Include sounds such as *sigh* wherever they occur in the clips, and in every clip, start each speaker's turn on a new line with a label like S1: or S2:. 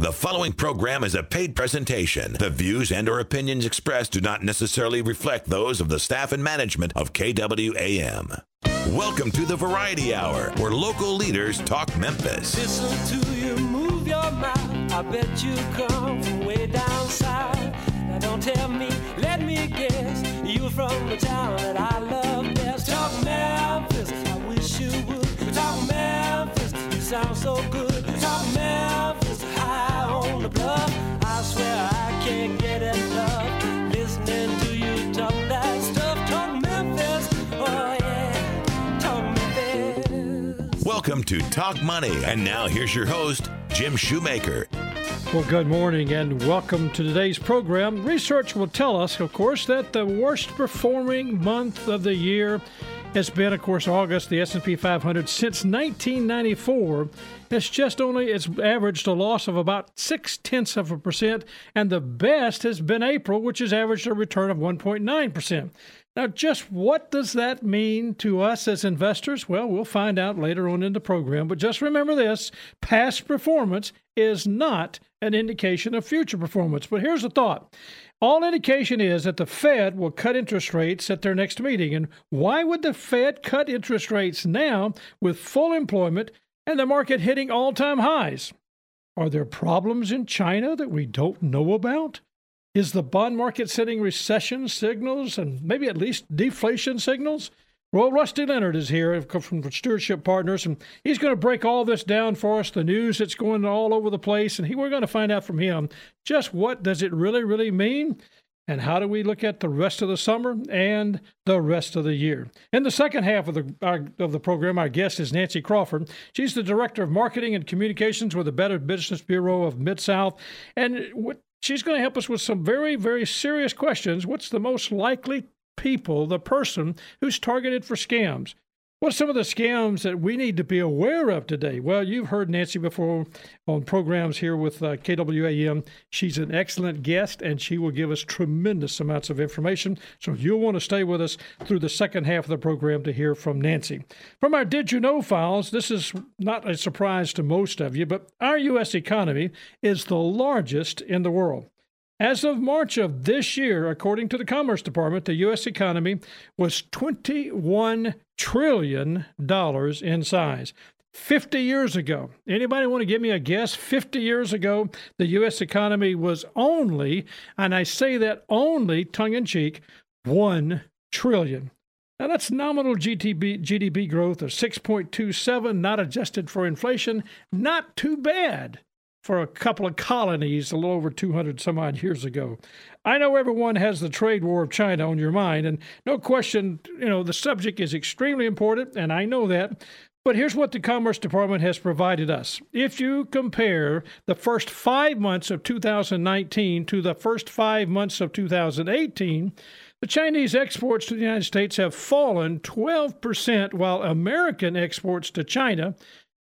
S1: The following program is a paid presentation. The views and or opinions expressed do not necessarily reflect those of the staff and management of KWAM. Welcome to the Variety Hour, where local leaders talk Memphis.
S2: Listen to you move your mouth. I bet you come from way down south. Now don't tell me, let me guess. You're from the town that I love best. Talk Memphis, I wish you would. Talk Memphis, you sound so good. Talk Memphis,
S1: Welcome to Talk Money. And now here's your host, Jim Shoemaker.
S3: Well, good morning and welcome to today's program. Research will tell us, of course, that the worst performing month of the year has been, of course, August. The S&P 500 since 1994 has just only it's averaged a loss of about six tenths of a percent, and the best has been April, which has averaged a return of 1.9 percent. Now, just what does that mean to us as investors? Well, we'll find out later on in the program. But just remember this past performance is not an indication of future performance. But here's the thought all indication is that the Fed will cut interest rates at their next meeting. And why would the Fed cut interest rates now with full employment and the market hitting all time highs? Are there problems in China that we don't know about? Is the bond market sending recession signals and maybe at least deflation signals? Well, Rusty Leonard is here from Stewardship Partners, and he's going to break all this down for us. The news that's going all over the place, and he, we're going to find out from him just what does it really, really mean, and how do we look at the rest of the summer and the rest of the year. In the second half of the our, of the program, our guest is Nancy Crawford. She's the director of marketing and communications with the Better Business Bureau of Mid South, and what she's going to help us with some very, very serious questions. What's the most likely people, the person who's targeted for scams? What's some of the scams that we need to be aware of today? Well, you've heard Nancy before on programs here with uh, KWAM. She's an excellent guest and she will give us tremendous amounts of information. So you'll want to stay with us through the second half of the program to hear from Nancy. From our Did You Know files, this is not a surprise to most of you, but our U.S. economy is the largest in the world. As of March of this year, according to the Commerce Department, the U.S. economy was $21 trillion in size. 50 years ago, anybody want to give me a guess? 50 years ago, the U.S. economy was only, and I say that only tongue in cheek, 1 trillion. Now that's nominal GDP, GDP growth of 6.27, not adjusted for inflation. Not too bad for a couple of colonies a little over 200 some odd years ago. I know everyone has the trade war of China on your mind, and no question, you know, the subject is extremely important, and I know that. But here's what the Commerce Department has provided us. If you compare the first five months of 2019 to the first five months of 2018, the Chinese exports to the United States have fallen 12%, while American exports to China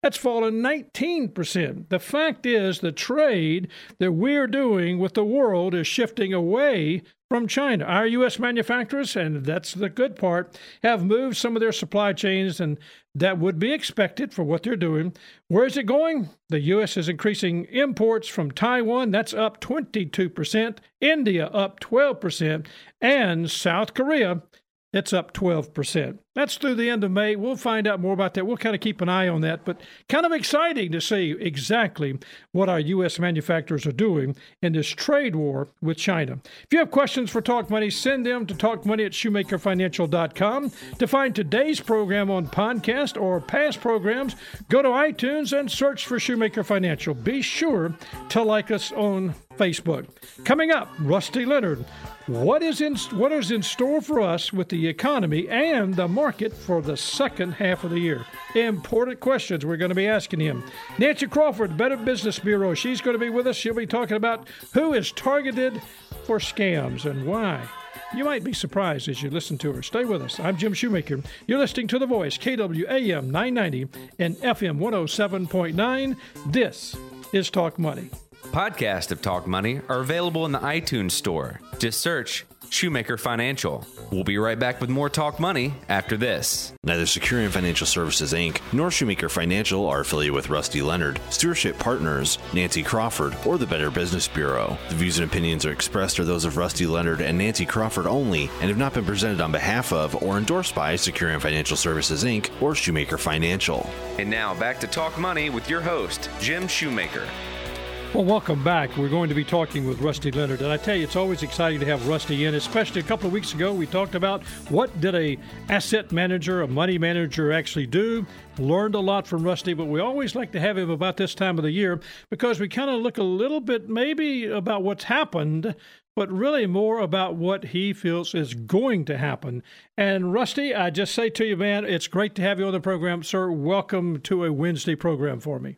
S3: that's fallen 19%. The fact is, the trade that we're doing with the world is shifting away from China. Our U.S. manufacturers, and that's the good part, have moved some of their supply chains, and that would be expected for what they're doing. Where is it going? The U.S. is increasing imports from Taiwan, that's up 22%, India up 12%, and South Korea it's up 12%. That's through the end of May. We'll find out more about that. We'll kind of keep an eye on that, but kind of exciting to see exactly what our U.S. manufacturers are doing in this trade war with China. If you have questions for Talk Money, send them to talkmoney at shoemakerfinancial.com. To find today's program on podcast or past programs, go to iTunes and search for Shoemaker Financial. Be sure to like us on Facebook. Coming up, Rusty Leonard what is in what is in store for us with the economy and the market for the second half of the year? Important questions we're going to be asking him. Nancy Crawford, Better Business Bureau, she's going to be with us. She'll be talking about who is targeted for scams and why. You might be surprised as you listen to her. Stay with us. I'm Jim Shoemaker. You're listening to The Voice, KWAM 990 and FM 107.9. This is Talk Money.
S4: Podcasts of Talk Money are available in the iTunes Store. Just search Shoemaker Financial. We'll be right back with more Talk Money after this.
S5: Neither Securian Financial Services Inc. nor Shoemaker Financial are affiliated with Rusty Leonard, Stewardship Partners, Nancy Crawford, or the Better Business Bureau. The views and opinions are expressed are those of Rusty Leonard and Nancy Crawford only and have not been presented on behalf of or endorsed by Securian Financial Services Inc. or Shoemaker Financial.
S4: And now back to Talk Money with your host, Jim Shoemaker.
S3: Well, welcome back. We're going to be talking with Rusty Leonard, and I tell you, it's always exciting to have Rusty in. Especially a couple of weeks ago, we talked about what did a asset manager, a money manager, actually do. Learned a lot from Rusty, but we always like to have him about this time of the year because we kind of look a little bit maybe about what's happened, but really more about what he feels is going to happen. And Rusty, I just say to you, man, it's great to have you on the program, sir. Welcome to a Wednesday program for me.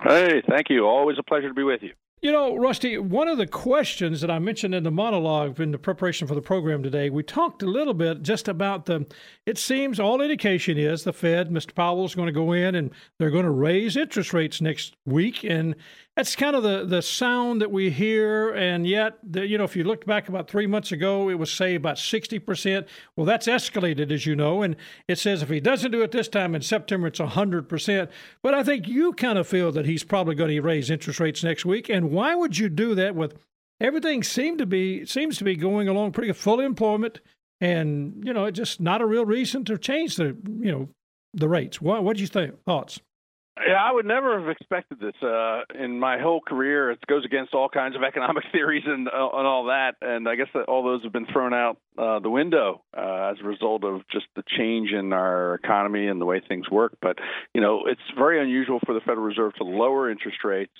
S6: Hey, thank you. Always a pleasure to be with you.
S3: You know, Rusty, one of the questions that I mentioned in the monologue in the preparation for the program today, we talked a little bit just about the. It seems all indication is the Fed, Mr. Powell, is going to go in and they're going to raise interest rates next week, and that's kind of the the sound that we hear. And yet, the, you know, if you looked back about three months ago, it was say about sixty percent. Well, that's escalated, as you know, and it says if he doesn't do it this time in September, it's hundred percent. But I think you kind of feel that he's probably going to raise interest rates next week. And why would you do that with everything seemed to be seems to be going along pretty full employment, and you know, it's just not a real reason to change the you know the rates. What what do you think? Thoughts?
S6: Yeah, I would never have expected this. Uh, in my whole career, it goes against all kinds of *laughs* economic theories and uh, and all that. And I guess that all those have been thrown out uh, the window uh, as a result of just the change in our economy and the way things work. But you know, it's very unusual for the Federal Reserve to lower interest rates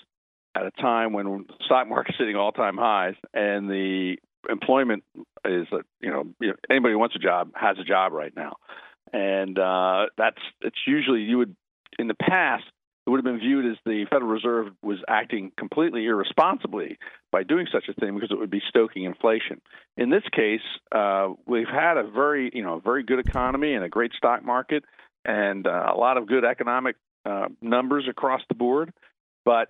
S6: at a time when the stock market's sitting all-time highs and the employment is, uh, you know, anybody who wants a job has a job right now, and uh, that's it's usually you would in the past, it would have been viewed as the Federal Reserve was acting completely irresponsibly by doing such a thing because it would be stoking inflation. In this case, uh, we've had a very, you know, very good economy and a great stock market and uh, a lot of good economic uh, numbers across the board, but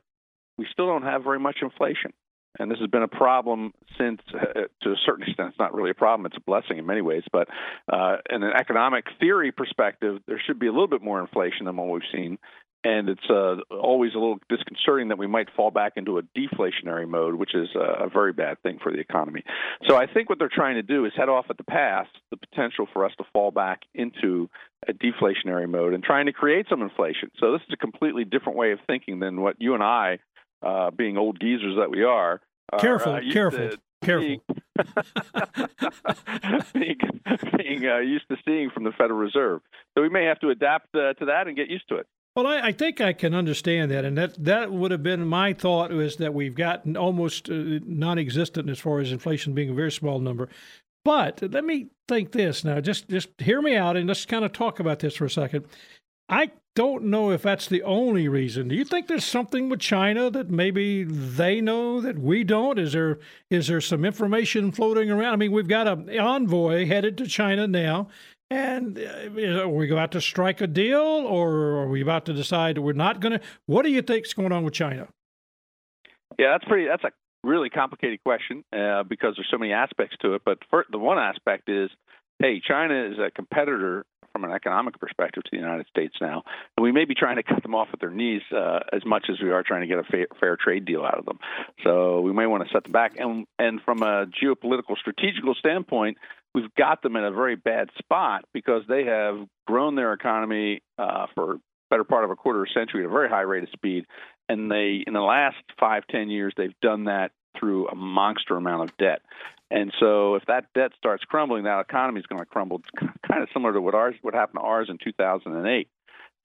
S6: we still don't have very much inflation. And this has been a problem since, uh, to a certain extent, it's not really a problem. It's a blessing in many ways. But uh, in an economic theory perspective, there should be a little bit more inflation than what we've seen. And it's uh, always a little disconcerting that we might fall back into a deflationary mode, which is a very bad thing for the economy. So I think what they're trying to do is head off at the pass the potential for us to fall back into a deflationary mode and trying to create some inflation. So this is a completely different way of thinking than what you and I uh, being old geezers that we are.
S3: Careful, uh, careful, careful. *laughs*
S6: being, being uh, used to seeing from the Federal Reserve. So we may have to adapt uh, to that and get used to it.
S3: Well, I, I, think I can understand that, and that that would have been my thought was that we've gotten almost uh, non-existent as far as inflation being a very small number. But let me think this now. Just just hear me out, and let's kind of talk about this for a second. I don't know if that's the only reason. Do you think there's something with China that maybe they know that we don't? Is there is there some information floating around? I mean, we've got an envoy headed to China now, and uh, are we about to strike a deal, or are we about to decide we're not going to? What do you think's going on with China?
S6: Yeah, that's pretty. That's a really complicated question uh, because there's so many aspects to it. But for, the one aspect is, hey, China is a competitor from an economic perspective to the United States now. And we may be trying to cut them off at their knees uh, as much as we are trying to get a fair, fair trade deal out of them. So we may want to set them back. And, and from a geopolitical, strategical standpoint, we've got them in a very bad spot because they have grown their economy uh, for better part of a quarter of a century at a very high rate of speed. And they, in the last five, ten years, they've done that through a monster amount of debt. And so, if that debt starts crumbling, that economy is going to crumble. It's kind of similar to what ours, what happened to ours in 2008.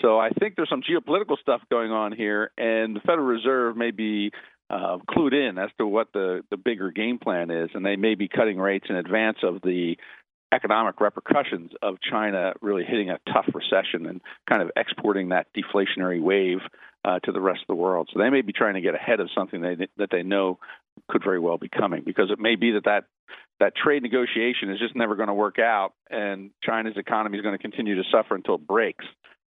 S6: So, I think there's some geopolitical stuff going on here, and the Federal Reserve may be uh, clued in as to what the the bigger game plan is, and they may be cutting rates in advance of the economic repercussions of China really hitting a tough recession and kind of exporting that deflationary wave uh, to the rest of the world. So they may be trying to get ahead of something they, that they know could very well be coming because it may be that that, that trade negotiation is just never going to work out and China's economy is going to continue to suffer until it breaks.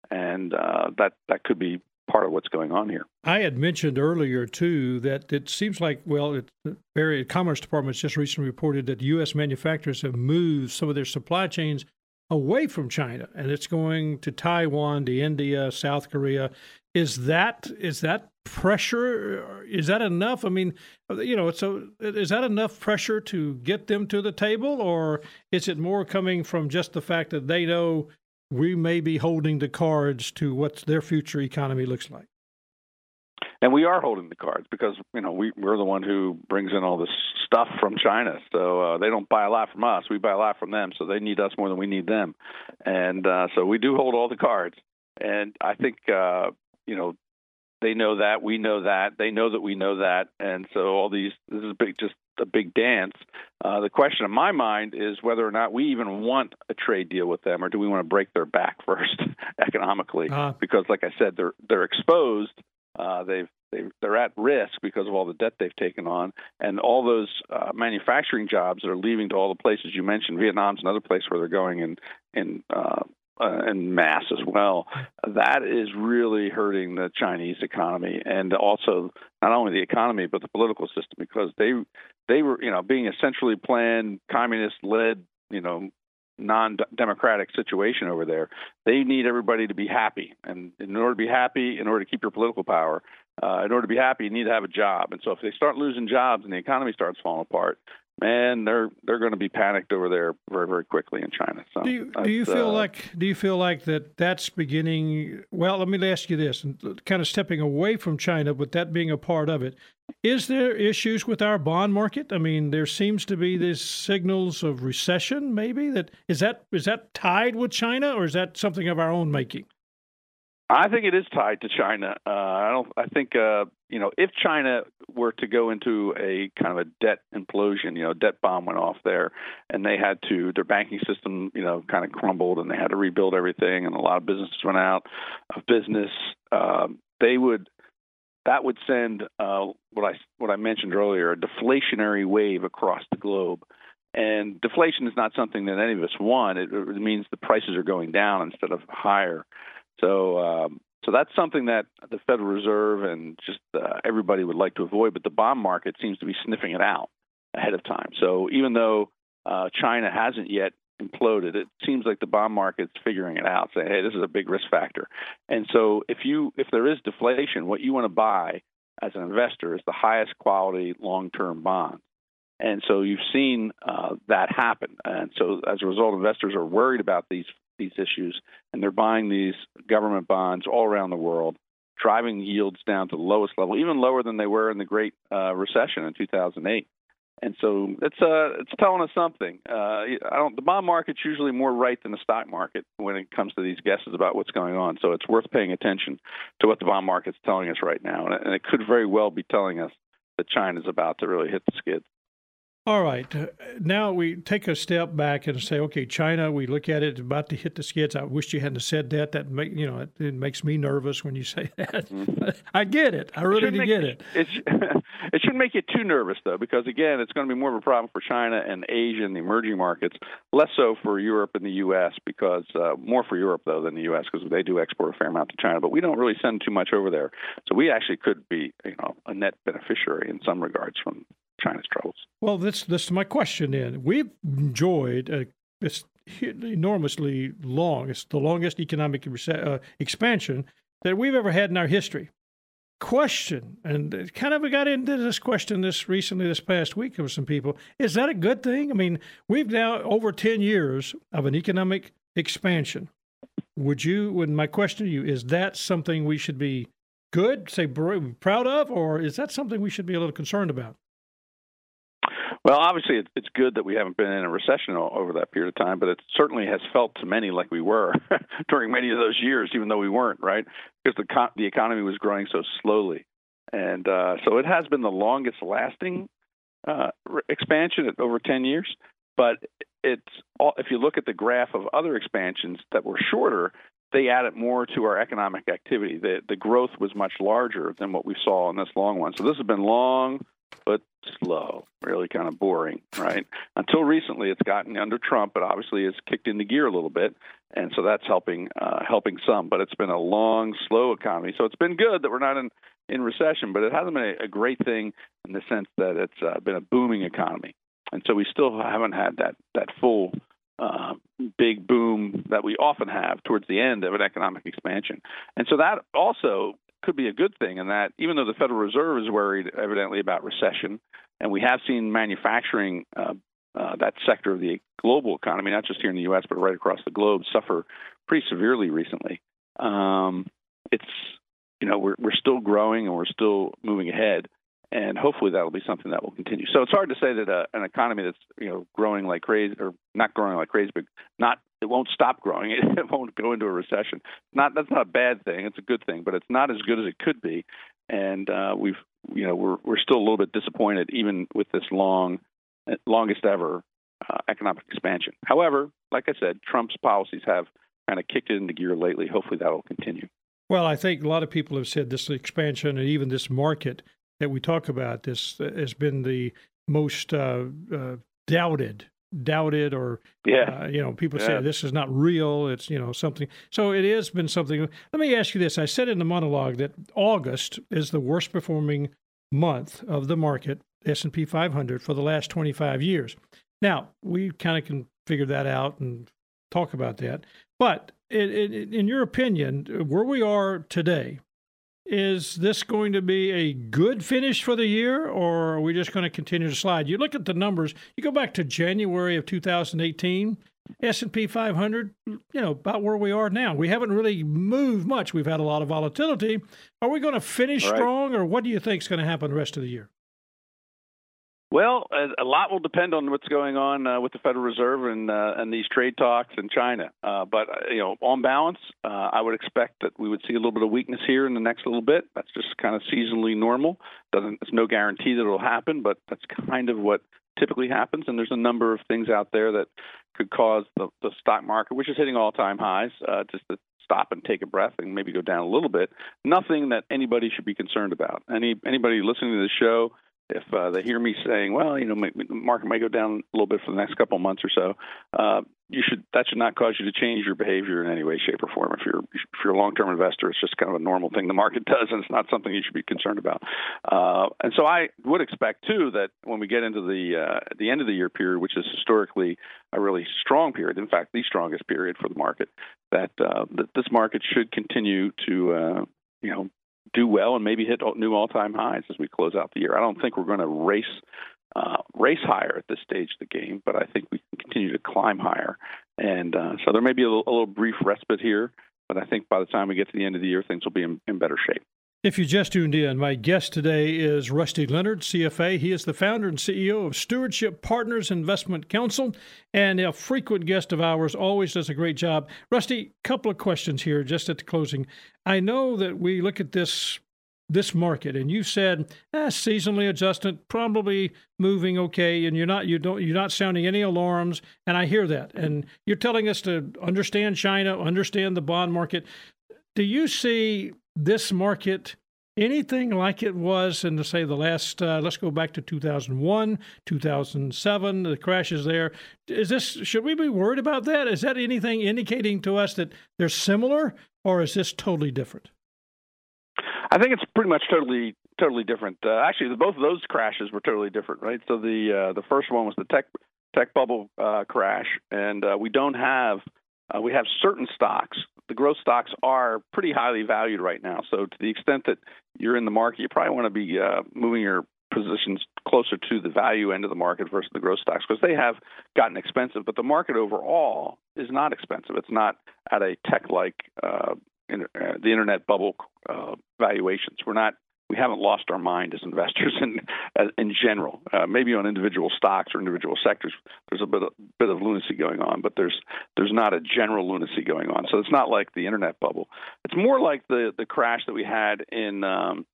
S6: And uh, that, that could be part of what's going on here.
S3: I had mentioned earlier too that it seems like well, it, the very Commerce Department just recently reported that U.S. manufacturers have moved some of their supply chains away from China, and it's going to Taiwan, to India, South Korea. Is that is that pressure? Is that enough? I mean, you know, so is that enough pressure to get them to the table, or is it more coming from just the fact that they know we may be holding the cards to what their future economy looks like?
S6: and we are holding the cards because you know we we're the one who brings in all this stuff from China. So uh, they don't buy a lot from us; we buy a lot from them. So they need us more than we need them, and uh, so we do hold all the cards. And I think uh, you know they know that we know that they know that we know that, and so all these this is big just a big dance. Uh, the question in my mind is whether or not we even want a trade deal with them, or do we want to break their back *laughs* first economically? Uh, because, like I said, they're they're exposed uh, they've they, they're at risk because of all the debt they've taken on, and all those uh, manufacturing jobs that are leaving to all the places you mentioned. Vietnam's another place where they're going in in uh, uh, in mass as well. That is really hurting the Chinese economy, and also not only the economy but the political system because they they were you know being a centrally planned communist led you know non-democratic situation over there. They need everybody to be happy, and in order to be happy, in order to keep your political power, uh, in order to be happy, you need to have a job. And so, if they start losing jobs and the economy starts falling apart, man, they're they're going to be panicked over there very very quickly in China. So
S3: do you, do you feel uh, like do you feel like that that's beginning? Well, let me ask you this, and kind of stepping away from China, but that being a part of it. Is there issues with our bond market? I mean, there seems to be these signals of recession. Maybe that is that is that tied with China, or is that something of our own making?
S6: I think it is tied to China. Uh, I don't. I think uh, you know if China were to go into a kind of a debt implosion, you know, debt bomb went off there, and they had to their banking system, you know, kind of crumbled, and they had to rebuild everything, and a lot of businesses went out of business. Um, they would that would send uh, what I what I mentioned earlier, a deflationary wave across the globe. And deflation is not something that any of us want. It, it means the prices are going down instead of higher. So, um, so that's something that the Federal Reserve and just uh, everybody would like to avoid. But the bond market seems to be sniffing it out ahead of time. So even though uh, China hasn't yet imploded, it seems like the bond market's figuring it out, saying, "Hey, this is a big risk factor." And so if you if there is deflation, what you want to buy as an investor is the highest quality long-term bonds. And so you've seen uh, that happen. And so as a result, investors are worried about these these issues, and they're buying these government bonds all around the world, driving yields down to the lowest level, even lower than they were in the Great uh, Recession in 2008. And so it's uh it's telling us something. Uh, I don't. The bond market's usually more right than the stock market when it comes to these guesses about what's going on. So it's worth paying attention to what the bond market's telling us right now, and it could very well be telling us that China's about to really hit the skids.
S3: All right. Now we take a step back and say, okay, China. We look at it about to hit the skids. I wish you hadn't said that. That make you know it, it makes me nervous when you say *laughs* that. Mm-hmm. I get it. I really do get it.
S6: It, *laughs* it shouldn't make you too nervous though, because again, it's going to be more of a problem for China and Asia and the emerging markets. Less so for Europe and the U.S. because uh, more for Europe though than the U.S. because they do export a fair amount to China, but we don't really send too much over there. So we actually could be you know a net beneficiary in some regards from China's troubles.
S3: Well, this this is my question. Then we've enjoyed a, this enormously long. It's the longest economic uh, expansion that we've ever had in our history. Question, and kind of got into this question this recently, this past week, with some people. Is that a good thing? I mean, we've now over ten years of an economic expansion. Would you? When my question to you is that something we should be good, say proud of, or is that something we should be a little concerned about?
S6: Well, obviously, it's good that we haven't been in a recession over that period of time, but it certainly has felt to many like we were *laughs* during many of those years, even though we weren't, right? Because the the economy was growing so slowly, and uh, so it has been the longest lasting uh, expansion at over ten years. But it's all, if you look at the graph of other expansions that were shorter, they added more to our economic activity. The the growth was much larger than what we saw in this long one. So this has been long but slow, really kind of boring, right? Until recently, it's gotten under Trump, but obviously it's kicked into gear a little bit, and so that's helping uh, helping some. But it's been a long, slow economy, so it's been good that we're not in in recession, but it hasn't been a, a great thing in the sense that it's uh, been a booming economy, and so we still haven't had that that full uh, big boom that we often have towards the end of an economic expansion. And so that also could be a good thing in that even though the Federal Reserve is worried evidently about recession, and we have seen manufacturing, uh, uh, that sector of the global economy, not just here in the U.S. but right across the globe, suffer pretty severely recently. Um, it's you know we're we're still growing and we're still moving ahead, and hopefully that'll be something that will continue. So it's hard to say that uh, an economy that's you know growing like crazy or not growing like crazy, but not it won't stop growing. *laughs* It won't go into a recession. Not that's not a bad thing. It's a good thing, but it's not as good as it could be. And uh, we've you know we're we're still a little bit disappointed even with this long longest ever uh, economic expansion. However, like I said, Trump's policies have kind of kicked it into gear lately. Hopefully that will continue.
S3: Well, I think a lot of people have said this expansion and even this market that we talk about this has been the most uh, uh, doubted doubted or
S6: yeah.
S3: Uh, you know people
S6: yeah.
S3: say this is not real it's you know something. So it has been something. Let me ask you this. I said in the monologue that august is the worst performing month of the market s&p 500 for the last 25 years. Now we kind of can figure that out and talk about that. But it, it, in your opinion where we are today is this going to be a good finish for the year, or are we just going to continue to slide? You look at the numbers. You go back to January of 2018, S&P 500, you know, about where we are now. We haven't really moved much. We've had a lot of volatility. Are we going to finish
S6: right.
S3: strong, or what do you think is going to happen the rest of the year?
S6: Well, a lot will depend on what's going on uh, with the Federal Reserve and uh, and these trade talks in China. Uh, but uh, you know, on balance, uh, I would expect that we would see a little bit of weakness here in the next little bit. That's just kind of seasonally normal. Doesn't it's no guarantee that it'll happen, but that's kind of what typically happens. And there's a number of things out there that could cause the, the stock market, which is hitting all-time highs, uh, just to stop and take a breath and maybe go down a little bit. Nothing that anybody should be concerned about. Any anybody listening to the show if uh, they hear me saying, well, you know, the market may go down a little bit for the next couple of months or so, uh, you should that should not cause you to change your behavior in any way, shape, or form. If you're if you're a long-term investor, it's just kind of a normal thing the market *laughs* does, and it's not something you should be concerned about. Uh, and so I would expect too that when we get into the uh, the end of the year period, which is historically a really strong period, in fact, the strongest period for the market, that uh, that this market should continue to uh, you know do well and maybe hit new all-time highs as we close out the year. I don't think we're going to race uh, race higher at this stage of the game, but I think we can continue to climb higher. And uh, so there may be a little, a little, brief respite here, but I think by the time we get to the end of the year, things will be in, in better shape.
S3: If you just tuned in, my guest today is Rusty Leonard, CFA. He is the founder and CEO of Stewardship Partners Investment Counsel and a frequent guest of ours, always does a great job. Rusty, couple of questions here just at the closing. I know that we look at this this market and you said eh, seasonally adjusted probably moving okay and you're not you don't you're not sounding any alarms and i hear that and you're telling us to understand china understand the bond market do you see this market anything like it was in, the, say, the last, uh, let's go back to 2001, 2007, the crashes there. Is this, should we be worried about that? Is that anything indicating to us that they're similar, or is this totally different?
S6: I think it's pretty much totally totally different. Uh, actually, both of those crashes were totally different, right? So the uh, the first one was the tech tech bubble uh, crash, and uh, we don't have uh, we have certain stocks the growth stocks are pretty highly valued right now. So to the extent that you're in the market, you probably want to be uh, moving your positions closer to the value end of the market versus the growth stocks because they have gotten expensive. But the market overall is not expensive. It's not at a tech-like uh, in, uh, the internet bubble uh, valuations. We're not we haven't lost our mind as investors in in general. Uh, maybe on individual stocks or individual sectors, there's a bit of, bit of lunacy going on, but there's there's not a general lunacy going on. So it's not like the internet bubble. It's more like the the crash that we had in um,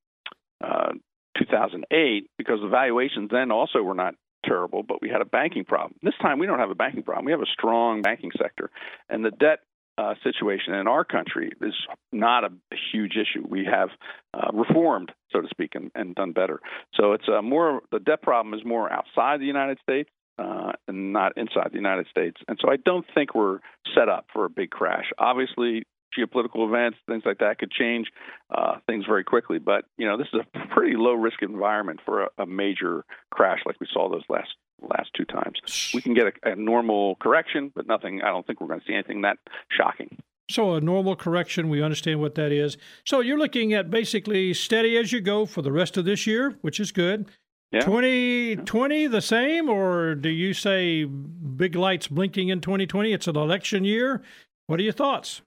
S6: uh, 2008 because the valuations then also were not terrible, but we had a banking problem. This time we don't have a banking problem. We have a strong banking sector, and the debt uh, situation in our country is not a, huge issue. We have uh, reformed, so to speak, and, and done better. So it's uh, more the debt problem is more outside the United States uh, and not inside the United States. And so I don't think we're set up for a big crash. Obviously, geopolitical events, things like that could change uh, things very quickly. But you know, this is a pretty low risk environment for a, a major crash like we saw those last last two times. We can get a, a normal correction, but nothing. I don't think we're going to see anything that shocking.
S3: So a normal correction, we understand what that is. So you're looking at basically steady as you go for the rest of this year, which is good.
S6: Yeah.
S3: 2020 the same, or do you say big lights blinking in 2020? It's an election year. What are your thoughts?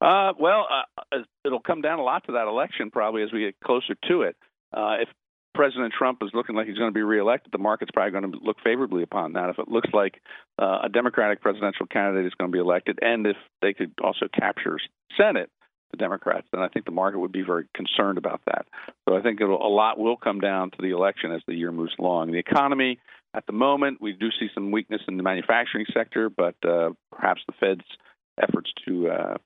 S6: Uh, well, uh, it'll come down a lot to that election probably as we get closer to it. Uh, if President Trump is looking like he's going to be reelected, the market's probably going to look favorably upon that. If it looks like uh, a Democratic presidential candidate is going to be elected, and if they could also capture Senate, the Democrats, then I think the market would be very concerned about that. So I think a lot will come down to the election as the year moves along. The economy, at the moment, we do see some weakness in the manufacturing sector, but uh, perhaps the Fed's efforts to uh,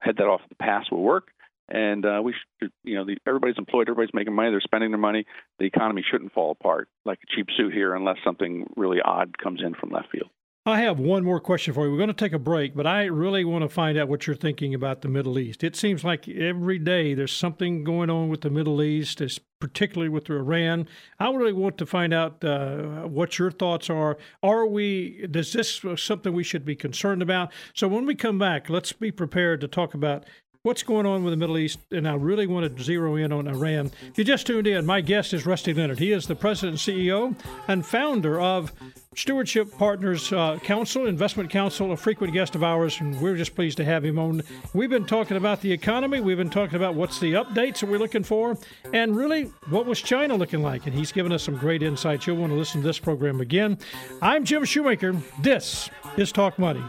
S6: head that off the pass will work. And uh, we should, you know, the, everybody's employed, everybody's making money, they're spending their money. The economy shouldn't fall apart like a cheap suit here unless something really odd comes in from left field.
S3: I have one more question for you. We're going to take a break, but I really want to find out what you're thinking about the Middle East. It seems like every day there's something going on with the Middle East, particularly with Iran. I really want to find out uh, what your thoughts are. Are we? Is this something we should be concerned about? So when we come back, let's be prepared to talk about what's going on with the Middle East, and I really want to zero in on Iran. If you just tuned in, my guest is Rusty Leonard. He is the president and CEO and founder of Stewardship Partners uh, Counsel, Investment Counsel, a frequent guest of ours, and we're just pleased to have him on. We've been talking about the economy, we've been talking about what's the updates that we're looking for, and really what was China looking like. And he's given us some great insights. You'll want to listen to this program again. I'm Jim Shoemaker. This is Talk Money.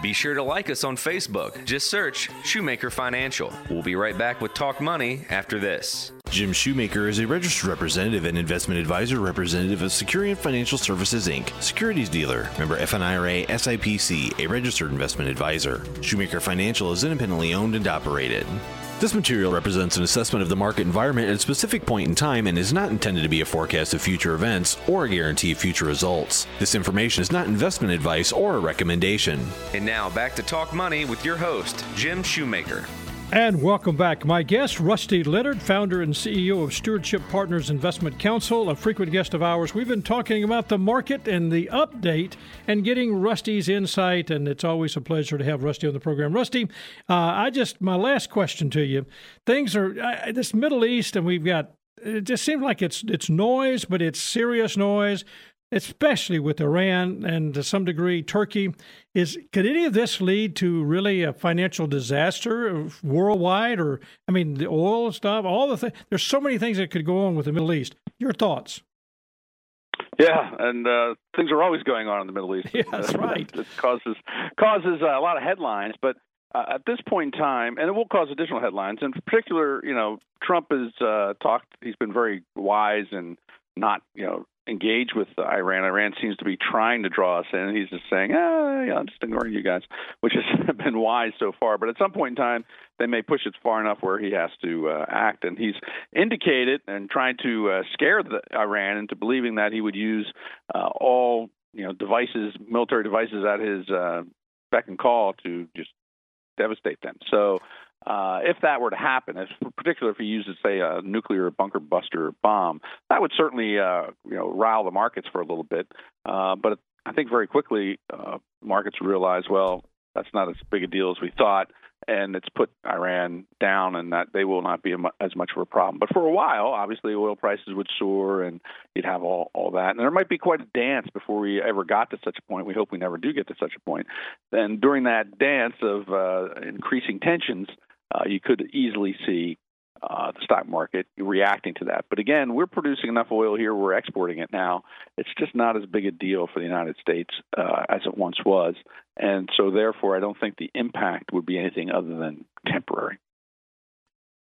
S4: Be sure to like us on Facebook. Just search Shoemaker Financial. We'll be right back with Talk Money after this.
S5: Jim Shoemaker is a registered representative and investment advisor representative of Securian Financial Services Inc., securities dealer, member FINRA SIPC, a registered investment advisor. Shoemaker Financial is independently owned and operated. This material represents an assessment of the market environment at a specific point in time and is not intended to be a forecast of future events or a guarantee of future results. This information is not investment advice or a recommendation.
S4: And now back to Talk Money with your host, Jim Shoemaker.
S3: And welcome back. My guest, Rusty Leonard, founder and CEO of Stewardship Partners Investment Counsel, a frequent guest of ours. We've been talking about the market and the update and getting Rusty's insight, and it's always a pleasure to have Rusty on the program. Rusty, uh, I just, my last question to you things are, uh, this Middle East, and we've got, it just seems like it's it's noise, but it's serious noise especially with Iran and to some degree Turkey. Is could any of this lead to really a financial disaster worldwide? Or I mean, the oil stuff, all the things. There's so many things that could go on with the Middle East. Your thoughts?
S6: Yeah, and uh, things are always going on in the Middle East. *laughs*
S3: Yeah, that's *laughs* right.
S6: it causes causes uh, a lot of headlines, but uh, at this point in time, and it will cause additional headlines. In particular, you know, Trump has uh, talked. He's been very wise and not, you know, engage with Iran. Iran seems to be trying to draw us in. He's just saying, ah, yeah, I'm just ignoring you guys, *laughs* which has *laughs* been wise so far. But at some point in time, they may push it far enough where he has to uh, act. And he's indicated and trying to uh, scare the, Iran into believing that he would use uh, all you know devices, military devices at his uh, beck and call to just devastate them. So uh, if that were to happen, if, particularly if he uses, say, a nuclear bunker buster bomb, that would certainly, uh, you know, rile the markets for a little bit. Uh, but I think very quickly uh, markets realize, well, that's not as big a deal as we thought, and it's put Iran down, and that they will not be as much of a problem. But for a while, obviously, oil prices would soar, and you'd have all all that, and there might be quite a dance before we ever got to such a point. We hope we never do get to such a point. Then during that dance of uh, increasing tensions uh, you could easily see uh, the stock market reacting to that. But again, we're producing enough oil here, we're exporting it now. It's just not as big a deal for the United States uh, as it once was. And so, therefore, I don't think the impact would be anything other than temporary.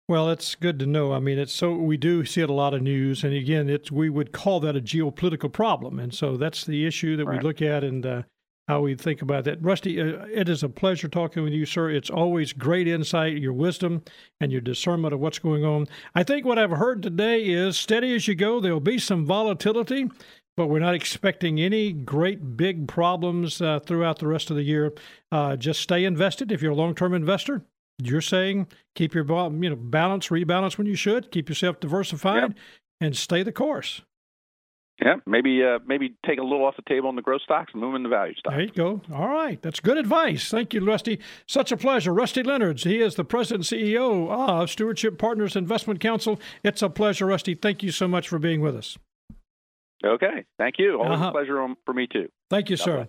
S3: Well, it's good to know. I mean, it's so we do see it a lot of news, and again, it's we would call that a geopolitical problem, and so that's the issue that right. we look at. And uh, how we think about that. Rusty, uh, it is a pleasure talking with you, sir. It's always great insight, your wisdom, and your discernment of what's going on. I think what I've heard today is steady as you go. There'll be some volatility, but we're not expecting any great big problems uh, throughout the rest of the year. Uh, just stay invested if you're a long term investor. You're saying keep your you know balance, rebalance when you should, keep yourself diversified, yep. and stay the course.
S6: Yeah, maybe uh, maybe take a little off the table in the growth stocks and move in the value stocks.
S3: There you go. All right, that's good advice. Thank you, Rusty. Such a pleasure. Rusty Leonards, he is the president and CEO of Stewardship Partners Investment Counsel. It's a pleasure, Rusty. Thank you so much for being with us.
S6: Okay, thank you. Always uh-huh. a pleasure for me too.
S3: Thank you, sir.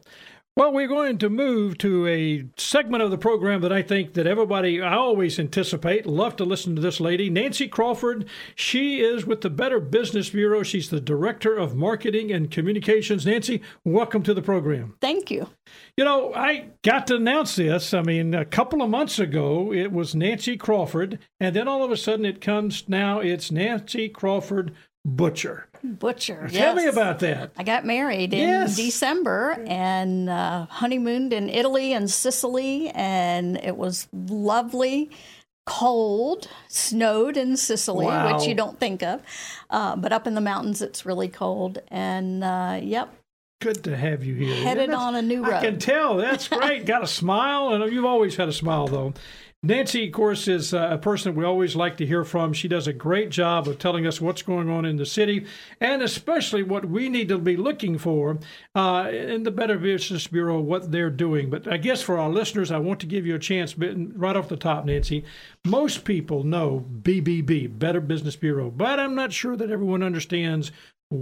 S3: Well, we're going to move to a segment of the program that I think that everybody I always anticipate. Love to listen to this lady, Nancy Crawford. She is with the Better Business Bureau. She's the Director of Marketing and Communications. Nancy, welcome to the program.
S7: Thank you.
S3: You know, I got to announce this. I mean, a couple of months ago, it was Nancy Crawford, and then all of a sudden it comes now, it's Nancy Crawford Butcher.
S7: Butcher.
S3: Tell yes. me about that.
S7: I got married in yes. December and uh, honeymooned in Italy and Sicily, and it was lovely. Cold, snowed in Sicily, wow. which you don't think of, uh, but up in the mountains it's really cold. And uh, yep,
S3: good to have you here.
S7: Headed on a new road. I
S3: can tell. That's great. *laughs* Got a smile, and you've always had a smile, though. Nancy, of course, is uh, a person we always like to hear from. She does a great job of telling us what's going on in the city and especially what we need to be looking for uh, in the Better Business Bureau, what they're doing. But I guess for our listeners, I want to give you a chance right off the top, Nancy. Most people know BBB, Better Business Bureau, but I'm not sure that everyone understands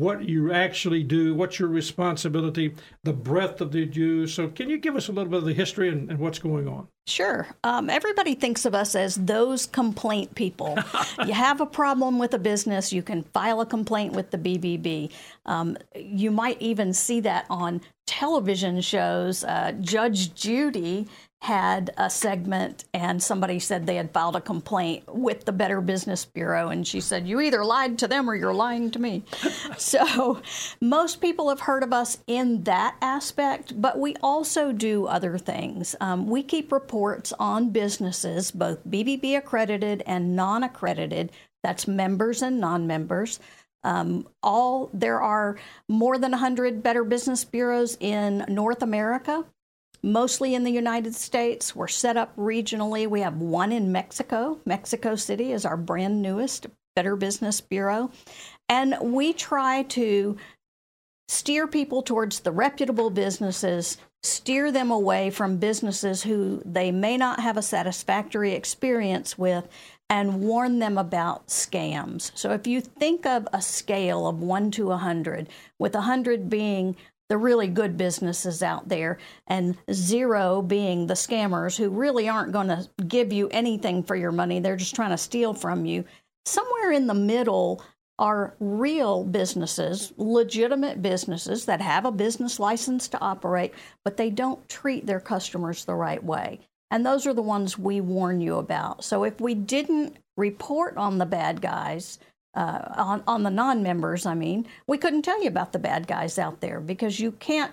S3: what you actually do, what's your responsibility, the breadth of the do. So, can you give us a little bit of the history and, and what's going on?
S7: Sure. Um, everybody thinks of us as those complaint people. *laughs* you have a problem with a business, you can file a complaint with the BBB. Um, you might even see that on television shows. Uh, Judge Judy had a segment and somebody said they had filed a complaint with the Better Business Bureau. And she said, You either lied to them or you're lying to me. *laughs* so most people have heard of us in that aspect, but we also do other things. Um, we keep reports on businesses, both BBB accredited and non accredited, that's members and non members. Um, all there are more than 100 Better Business Bureaus in North America mostly in the United States. We're set up regionally. We have one in Mexico. Mexico City is our brand newest Better Business Bureau. And we try to steer people towards the reputable businesses, steer them away from businesses who they may not have a satisfactory experience with, and warn them about scams. So if you think of a scale of 1 to 100, with 100 being the really good businesses out there, and zero being the scammers who really aren't going to give you anything for your money. They're just trying to steal from you. Somewhere in the middle are real businesses, legitimate businesses that have a business license to operate, but they don't treat their customers the right way. And those are the ones we warn you about. So if we didn't report on the bad guys, uh, on, on the non members, I mean, we couldn't tell you about the bad guys out there because you can't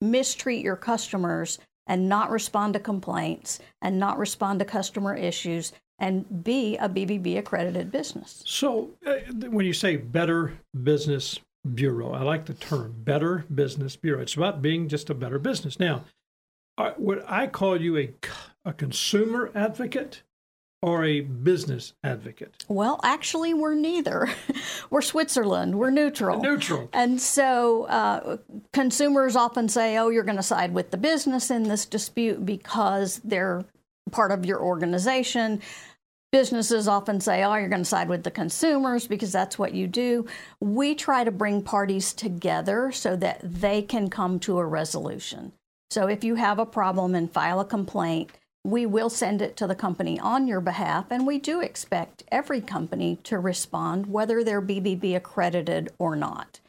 S7: mistreat your customers and not respond to complaints and not respond to customer issues and be a BBB accredited business.
S3: So, uh, when you say better business bureau, I like the term better business bureau. It's about being just a better business. Now, uh, would I call you a, a consumer advocate? Or a business advocate?
S7: Well, actually, we're neither. *laughs* we're Switzerland. We're neutral.
S3: Neutral.
S7: And so uh, consumers often say, oh, you're going to side with the business in this dispute because they're part of your organization. Businesses often say, oh, you're going to side with the consumers because that's what you do. We try to bring parties together so that they can come to a resolution. So if you have a problem and file a complaint, we will send it to the company on your behalf, and we do expect every company to respond, whether they're BBB accredited or not.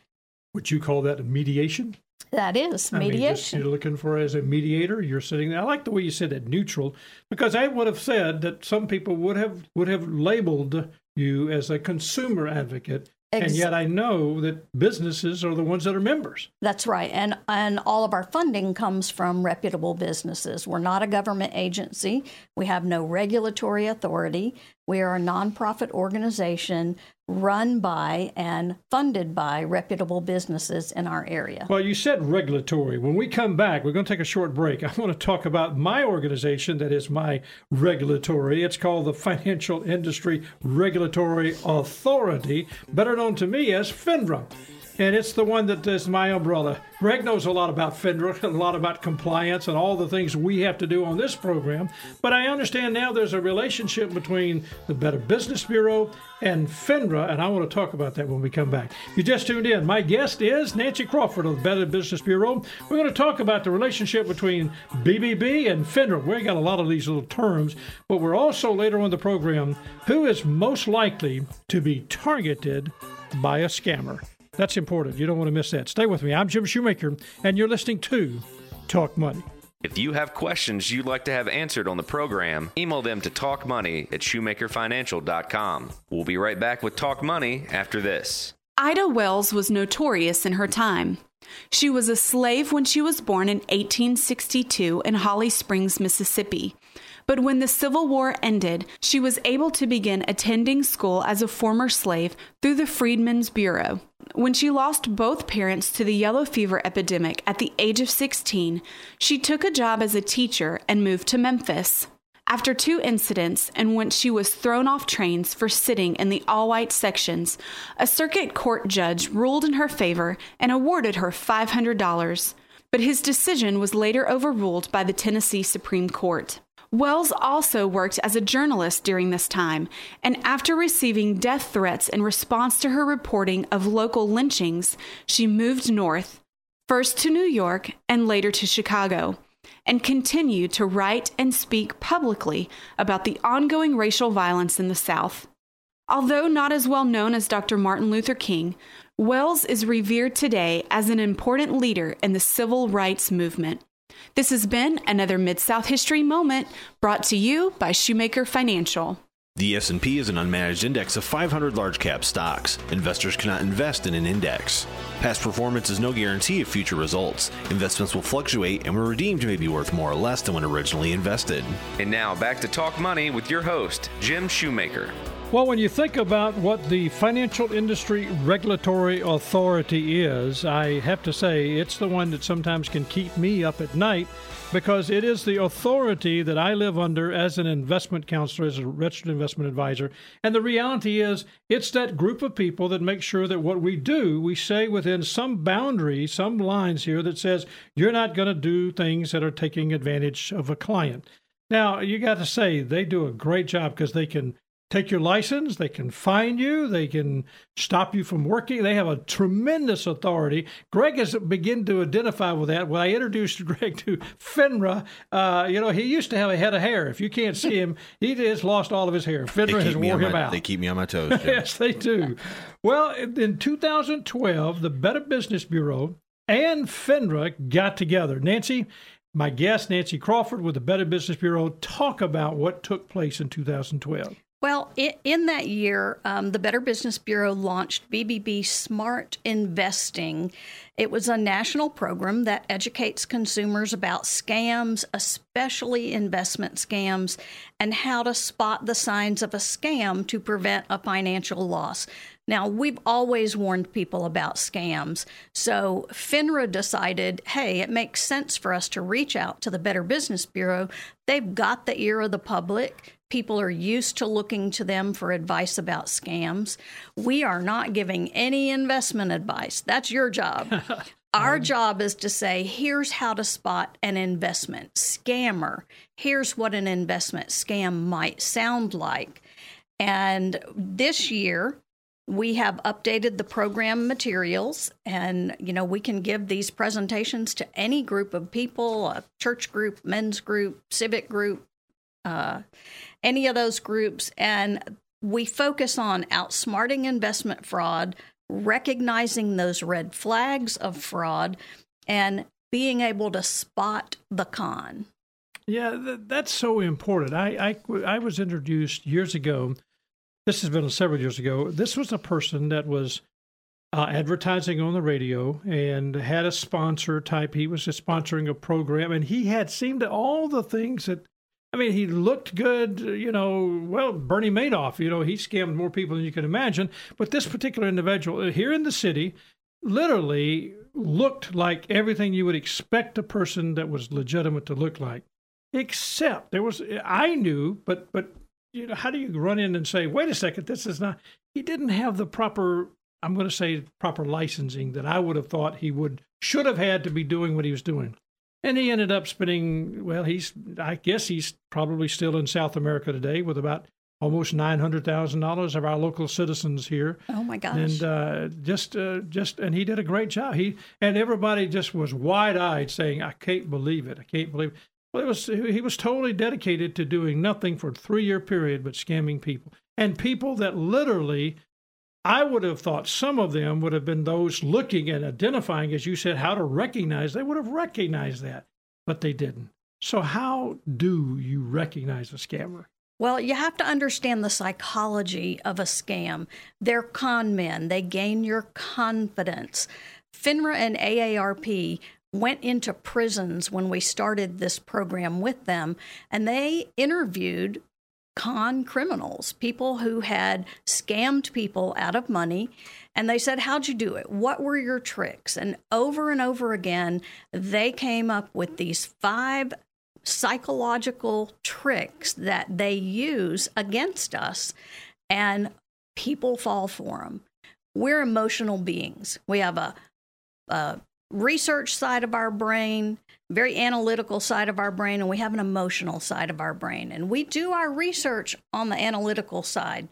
S3: Would you call that a mediation?
S7: That is mediation.
S3: I mean, just, you're looking for as a mediator. You're sitting there. I like the way you said that neutral, because I would have said that some people would have would have labeled you as a consumer advocate and yet I know that businesses are the ones that are members.
S7: That's right. And and all of our funding comes from reputable businesses. We're not a government agency. We have no regulatory authority. We are a nonprofit organization run by and funded by reputable businesses in our area.
S3: Well, you said regulatory. When we come back, we're going to take a short break. I want to talk about my organization that is my regulatory. It's called the Financial Industry Regulatory Authority, better known to me as FINRA. And it's the one that is my umbrella. Greg knows a lot about FINRA, a lot about compliance, and all the things we have to do on this program. But I understand now there's a relationship between the Better Business Bureau and FINRA, and I want to talk about that when we come back. You just tuned in. My guest is Nancy Crawford of the Better Business Bureau. We're going to talk about the relationship between BBB and FINRA. We got a lot of these little terms, but we're also later on the program who is most likely to be targeted by a scammer. That's important. You don't want to miss that. Stay with me. I'm Jim Shoemaker, and you're listening to Talk Money.
S4: If you have questions you'd like to have answered on the program, email them to talkmoney at shoemakerfinancial.com. We'll be right back with Talk Money after this.
S8: Ida Wells was notorious in her time. She was a slave when she was born in 1862 in Holly Springs, Mississippi. But when the Civil War ended, she was able to begin attending school as a former slave through the Freedmen's Bureau. When she lost both parents to the yellow fever epidemic at the age of 16, she took a job as a teacher and moved to Memphis. After two incidents in which she was thrown off trains for sitting in the all white sections, a circuit court judge ruled in her favor and awarded her $500. But his decision was later overruled by the Tennessee Supreme Court. Wells also worked as a journalist during this time, and after receiving death threats in response to her reporting of local lynchings, she moved north, first to New York and later to Chicago, and continued to write and speak publicly about the ongoing racial violence in the South. Although not as well known as Dr. Martin Luther King, Wells is revered today as an important leader in the civil rights movement. This has been another Mid South History Moment brought to you by Shoemaker Financial.
S5: The S&P is an unmanaged index of 500 large cap stocks. Investors cannot invest in an index. Past performance is no guarantee of future results. Investments will fluctuate and when redeemed may be worth more or less than when originally invested.
S4: And now back to Talk Money with your host, Jim Shoemaker.
S3: Well, when you think about what the Financial Industry Regulatory Authority is, I have to say it's the one that sometimes can keep me up at night because it is the authority that I live under as an investment counselor, as a registered investment advisor. And the reality is, it's that group of people that make sure that what we do, we say within some boundary, some lines here that says you're not going to do things that are taking advantage of a client. Now, you got to say they do a great job because they can take your license, they can fine you, they can stop you from working. They have a tremendous authority. Greg has begun to identify with that. When I introduced *laughs* Greg to FINRA, uh, you know, he used to have a head of hair. If you can't see him, he has lost all of his hair. FINRA has wore him
S5: my,
S3: out.
S5: They keep me on my toes. *laughs*
S3: Yes, they do. Well, in 2012, the Better Business Bureau and FINRA got together. Nancy, my guest, Nancy Crawford with the Better Business Bureau, talk about what took place in 2012.
S7: Well, i in that year, um, the Better Business Bureau launched BBB Smart Investing. It was a national program that educates consumers about scams, especially investment scams, and how to spot the signs of a scam to prevent a financial loss. Now, we've always warned people about scams. So, FINRA decided hey, it makes sense for us to reach out to the Better Business Bureau. They've got the ear of the public. People are used to looking to them for advice about scams. We are not giving any investment advice. That's your job. *laughs* Our job is to say, here's how to spot an investment scammer. Here's what an investment scam might sound like. And this year, we have updated the program materials and you know we can give these presentations to any group of people a church group men's group civic group uh, any of those groups and we focus on outsmarting investment fraud recognizing those red flags of fraud and being able to spot the con
S3: Yeah, th- that's so important. I, I, I was introduced years ago this has been several years ago. This was a person that was uh, advertising on the radio and had a sponsor type. He was sponsoring a program, and he had seemed to all the things that. I mean, he looked good, you know. Well, Bernie Madoff, you know, he scammed more people than you can imagine. But this particular individual uh, here in the city literally looked like everything you would expect a person that was legitimate to look like except there was i knew but but you know how do you run in and say wait a second this is not he didn't have the proper i'm going to say proper licensing that i would have thought he would should have had to be doing what he was doing and he ended up spending well he's i guess he's probably still in south america today with about almost nine hundred thousand dollars of our local citizens here.
S7: Oh my gosh!
S3: And uh, just, uh, just, and he did a great job. He and everybody just was wide eyed, saying, "I can't believe it! I can't believe." It. Well, it was he was totally dedicated to doing nothing for a three year period but scamming people and people that literally. I would have thought some of them would have been those looking and identifying, as you said, how to recognize. They would have recognized that, but they didn't. So, how do you recognize a scammer?
S7: Well, you have to understand the psychology of a scam. They're con men, they gain your confidence. FINRA and AARP went into prisons when we started this program with them, and they interviewed con criminals, people who had scammed people out of money. And they said, How'd you do it? What were your tricks? And over and over again, they came up with these five psychological tricks that they use against us, and people fall for them. We're emotional beings. We have a, a research side of our brain, very analytical side of our brain, and we have an emotional side of our brain. And we do our research on the analytical side,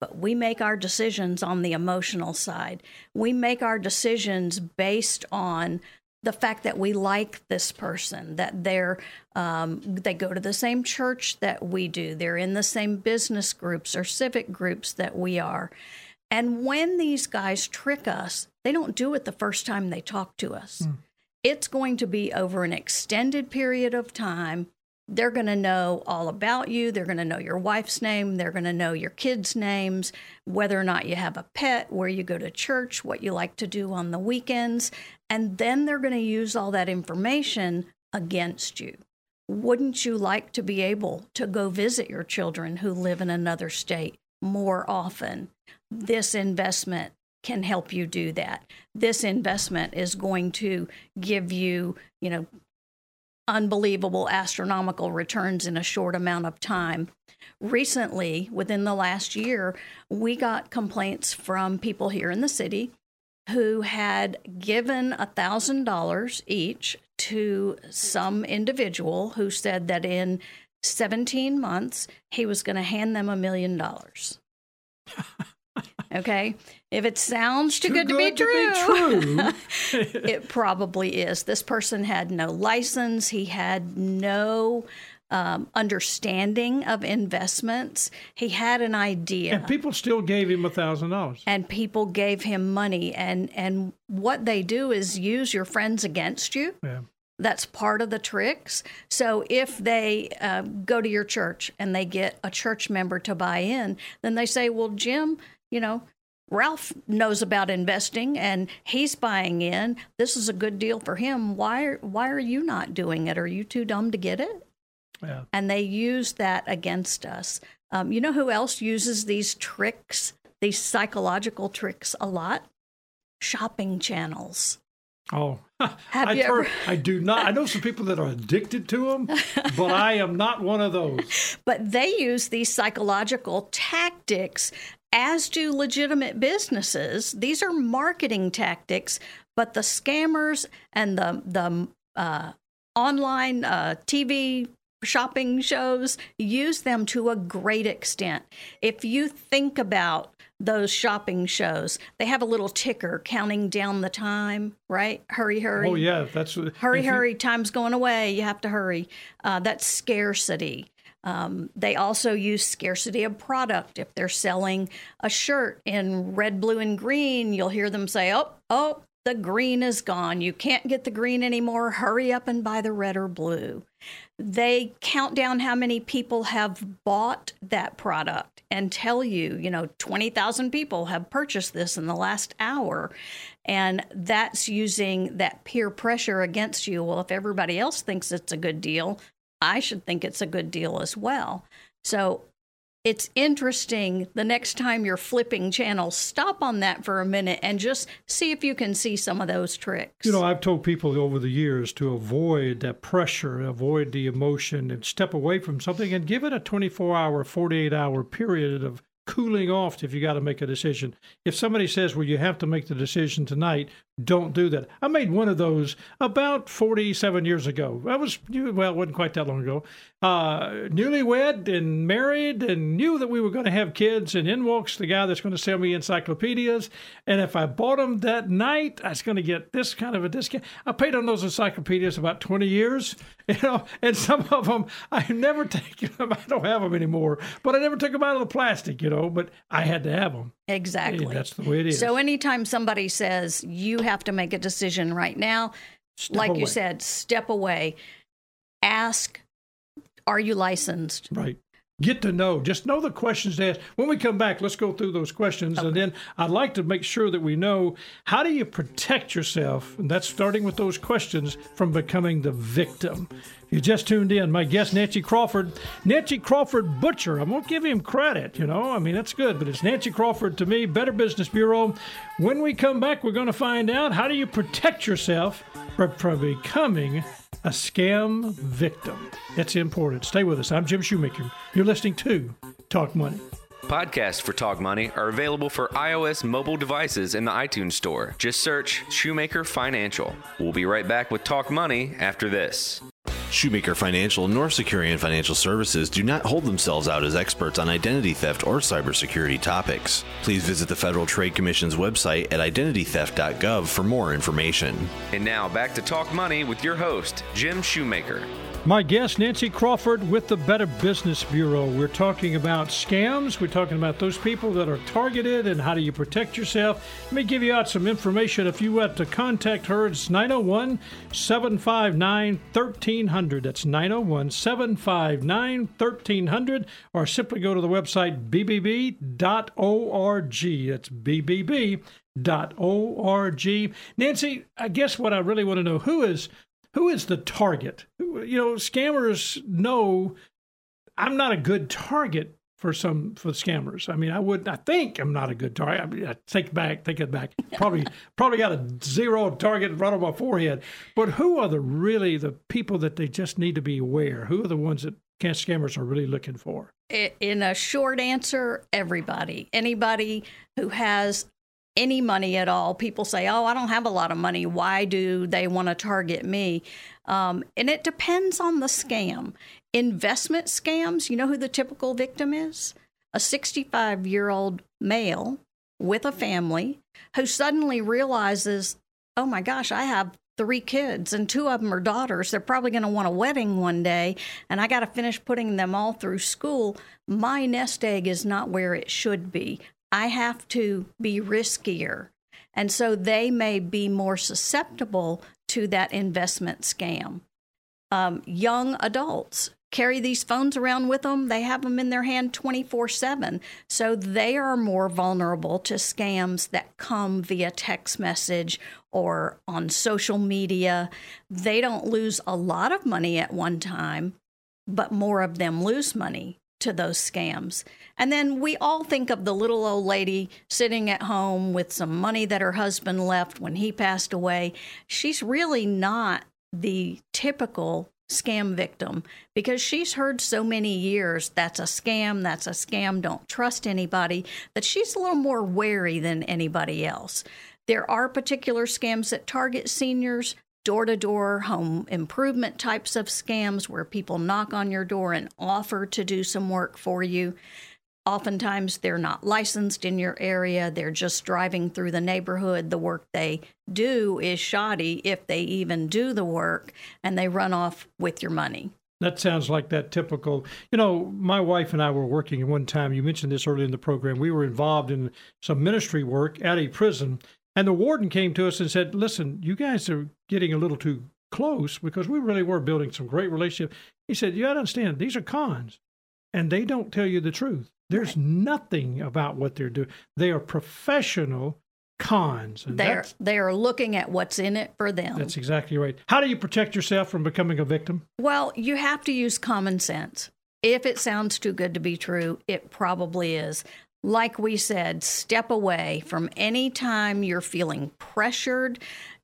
S7: but we make our decisions on the emotional side. We make our decisions based on the fact that we like this person, that they're um, they go to the same church that we do, they're in the same business groups or civic groups that we are. And when these guys trick us, they don't do it the first time they talk to us. Mm. It's going to be over an extended period of time. They're going to know all about you. They're going to know your wife's name. They're going to know your kids' names, whether or not you have a pet, where you go to church, what you like to do on the weekends. And then they're going to use all that information against you. Wouldn't you like to be able to go visit your children who live in another state more often? This investment can help you do that. This investment is going to give you, you know, unbelievable astronomical returns in a short amount of time. Recently, within the last year, we got complaints from people here in the city who had given $1,000 each to some individual who said that in 17 months he was going to hand them a million dollars. *laughs* Okay. If it sounds too,
S3: too
S7: good,
S3: good,
S7: to be true,
S3: to be
S7: true. *laughs* it probably is. This person had no license, he had no um, understanding of investments. He had an idea.
S3: And people still gave him a thousand dollars.
S7: And people gave him money. And, and what they do is use your friends against you.
S3: Yeah.
S7: That's part of the tricks. So if they uh, go to your church and they get a church member to buy in, then they say, Well, Jim, you know, Ralph knows about investing and he's buying in. This is a good deal for him. Why why are you not doing it? Are you too dumb to get it?
S3: Yeah.
S7: And they use that against us. Um, you know who else uses these tricks, these psychological tricks a lot? Shopping channels.
S3: Oh, *laughs* I,
S7: ever-
S3: I do not. I know some people that are addicted to them, but I am not one of those. *laughs*
S7: But they use these psychological tactics, as do legitimate businesses. These are marketing tactics, but the scammers and the the uh, online uh, TV shopping shows use them to a great extent. If you think about those shopping shows, they have a little ticker counting down the time, right? Hurry, hurry.
S3: Oh yeah, that's
S7: Hurry,
S3: if you-
S7: hurry, time's going away. You have to hurry. Uh, that's scarcity. Um, they also use scarcity of product. If they're selling a shirt in red, blue, and green, you'll hear them say, "Oh, oh, the green is gone. You can't get the green anymore. Hurry up and buy the red or blue. They count down how many people have bought that product and tell you, you know, 20,000 people have purchased this in the last hour. And that's using that peer pressure against you. Well, if everybody else thinks it's a good deal, I should think it's a good deal as well. So it's interesting the next time you're flipping channels, stop on that for a minute and just see if you can see some of those tricks.
S3: You know, I've told people over the years to avoid that pressure, avoid the emotion, and step away from something and give it a 24 hour, 48 hour period of cooling off if you got to make a decision. If somebody says, well, you have to make the decision tonight, don't do that. I made one of those about 47 years ago. I was, well, it wasn't quite that long ago. Uh, newlywed and married and knew that we were going to have kids. And in walks the guy that's going to sell me encyclopedias. And if I bought them that night, I was going to get this kind of a discount. I paid on those encyclopedias about 20 years, *laughs* you know, and some of them I never *laughs* take them. I don't have them anymore, but I never took them out of the plastic, you know, but I had to have them.
S7: Exactly.
S3: Hey, that's the way it is.
S7: So anytime somebody says you have to make a decision right now,
S3: Step
S7: like
S3: away.
S7: you said, step away. Ask, are you licensed?
S3: Right. Get to know. Just know the questions to ask. When we come back, let's go through those questions. And then I'd like to make sure that we know how do you protect yourself, and that's starting with those questions, from becoming the victim. If you just tuned in, my guest, Nancy Crawford. Nancy Crawford Butcher. I won't give him credit, you know. I mean, that's good, but it's Nancy Crawford to me, Better Business Bureau. When we come back, we're going to find out how do you protect yourself from becoming a scam victim. It's important. Stay with us. I'm Jim Shoemaker. You're listening to Talk Money.
S4: Podcasts for Talk Money are available for iOS mobile devices in the iTunes Store. Just search Shoemaker Financial. We'll be right back with Talk Money after this.
S5: Shoemaker Financial nor Securian Financial Services do not hold themselves out as experts on identity theft or cybersecurity topics. Please visit the Federal Trade Commission's website at identitytheft.gov for more information.
S4: And now back to Talk Money with your host, Jim Shoemaker.
S3: My guest, Nancy Crawford with the Better Business Bureau. We're talking about scams. We're talking about those people that are targeted and how do you protect yourself. Let me give you out some information. If you want to contact her, it's 901 759 1300. That's 901 759 1300. Or simply go to the website bbb.org. That's bbb.org. Nancy, I guess what I really want to know who is who is the target? You know, scammers know I'm not a good target for some for scammers. I mean, I would I think I'm not a good target. I, mean, I take back, take it back. Probably *laughs* probably got a zero target right on my forehead. But who are the really the people that they just need to be aware? Who are the ones that scammers are really looking for?
S7: In a short answer, everybody. Anybody who has any money at all. People say, oh, I don't have a lot of money. Why do they want to target me? Um, and it depends on the scam. Investment scams, you know who the typical victim is? A 65 year old male with a family who suddenly realizes, oh my gosh, I have three kids and two of them are daughters. They're probably going to want a wedding one day, and I got to finish putting them all through school. My nest egg is not where it should be. I have to be riskier. And so they may be more susceptible to that investment scam. Um, young adults carry these phones around with them, they have them in their hand 24 7. So they are more vulnerable to scams that come via text message or on social media. They don't lose a lot of money at one time, but more of them lose money to those scams. And then we all think of the little old lady sitting at home with some money that her husband left when he passed away. She's really not the typical scam victim because she's heard so many years that's a scam, that's a scam, don't trust anybody, that she's a little more wary than anybody else. There are particular scams that target seniors, door to door home improvement types of scams where people knock on your door and offer to do some work for you. Oftentimes, they're not licensed in your area. They're just driving through the neighborhood. The work they do is shoddy if they even do the work, and they run off with your money.
S3: That sounds like that typical. You know, my wife and I were working at one time. You mentioned this earlier in the program. We were involved in some ministry work at a prison, And the warden came to us and said, Listen, you guys are getting a little too close because we really were building some great relationship. He said, You got to understand, these are cons and they don't tell you the truth. There's right. nothing about what they're doing. They are professional cons.
S7: And they're they are looking at what's in it for them.
S3: That's exactly right. How do you protect yourself from becoming a victim?
S7: Well, you have to use common sense. If it sounds too good to be true, it probably is. Like we said, step away from any time you're feeling pressured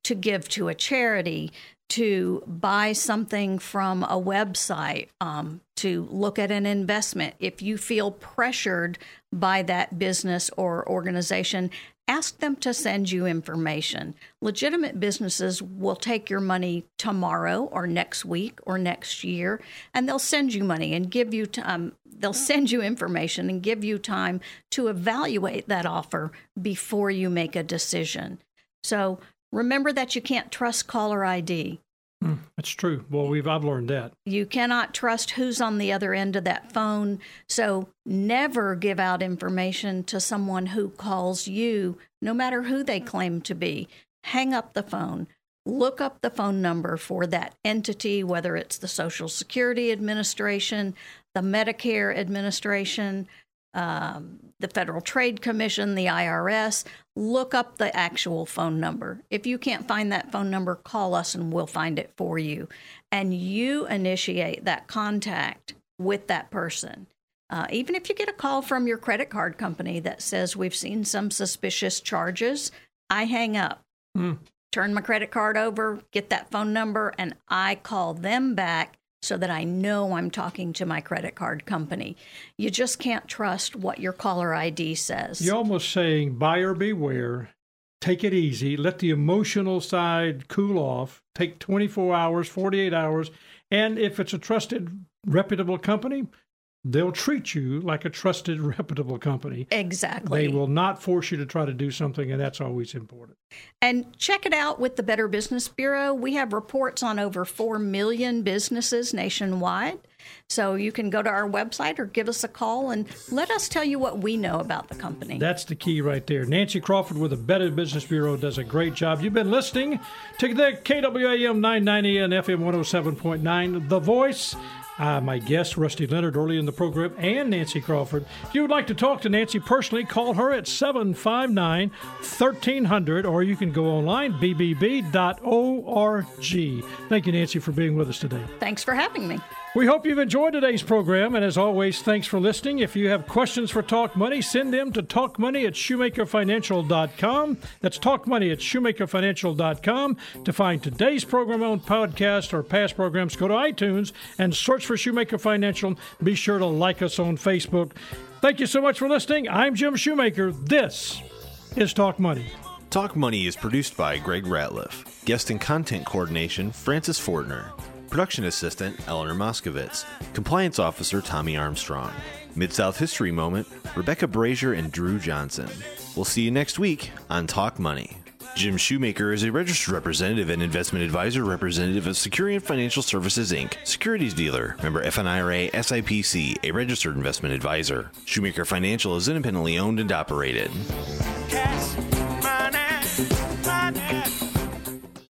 S7: to give to a charity, to buy something from a website, um, to look at an investment. If you feel pressured by that business or organization, ask them to send you information. Legitimate businesses will take your money tomorrow or next week or next year, and they'll send you money and give you time. Um, they'll send you information and give you time to evaluate that offer before you make a decision. So remember that you can't trust caller ID.
S3: Mm, that's true. Well, we've I've learned that.
S7: You cannot trust who's on the other end of that phone. So never give out information to someone who calls you, no matter who they claim to be. Hang up the phone. Look up the phone number for that entity, whether it's the Social Security Administration, the Medicare Administration, um, the Federal Trade Commission, the IRS, look up the actual phone number. If you can't find that phone number, call us and we'll find it for you. And you initiate that contact with that person. Uh, even if you get a call from your credit card company that says we've seen some suspicious charges, I hang up, mm. turn my credit card over, get that phone number, and I call them back so that I know I'm talking to my credit card company. You just can't trust what your caller ID says.
S3: You're almost saying buyer beware, take it easy, let the emotional side cool off, take 24 hours, 48 hours, and if it's a trusted, reputable company, they'll treat you like a trusted, *laughs* reputable company.
S7: Exactly.
S3: They will not force you to try to do something, and that's always important.
S7: And check it out with the Better Business Bureau. We have reports on over 4 million businesses nationwide. So you can go to our website or give us a call and let us tell you what we know about the company.
S3: That's the key right there. Nancy Crawford with the Better Business Bureau does a great job. You've been listening to the KWAM 990 and FM 107.9, The Voice. Uh, my guest, Rusty Leonard, early in the program, and Nancy Crawford. If you would like to talk to Nancy personally, call her at 759 1300, or you can go online, bbb.org. Thank you, Nancy, for being with us today.
S7: Thanks for having me.
S3: We hope you've enjoyed today's program, and as always, thanks for listening. If you have questions for Talk Money, send them to talkmoney at shoemakerfinancial.com. That's talkmoney at shoemakerfinancial.com. To find today's program on podcast or past programs, go to iTunes and search for Shoemaker Financial. Be sure to like us on Facebook. Thank you so much for listening. I'm Jim Shoemaker. This is Talk Money.
S5: Talk Money is produced by Greg Ratliff. Guest and content coordination, Francis Fortner. Production Assistant Eleanor Moskowitz, Compliance Officer Tommy Armstrong, Mid South History Moment Rebecca Brazier and Drew Johnson. We'll see you next week on Talk Money. Jim Shoemaker is a registered representative and investment advisor representative of Securian Financial Services Inc., securities dealer, member FINRA SIPC, a registered investment advisor. Shoemaker Financial is independently owned and operated.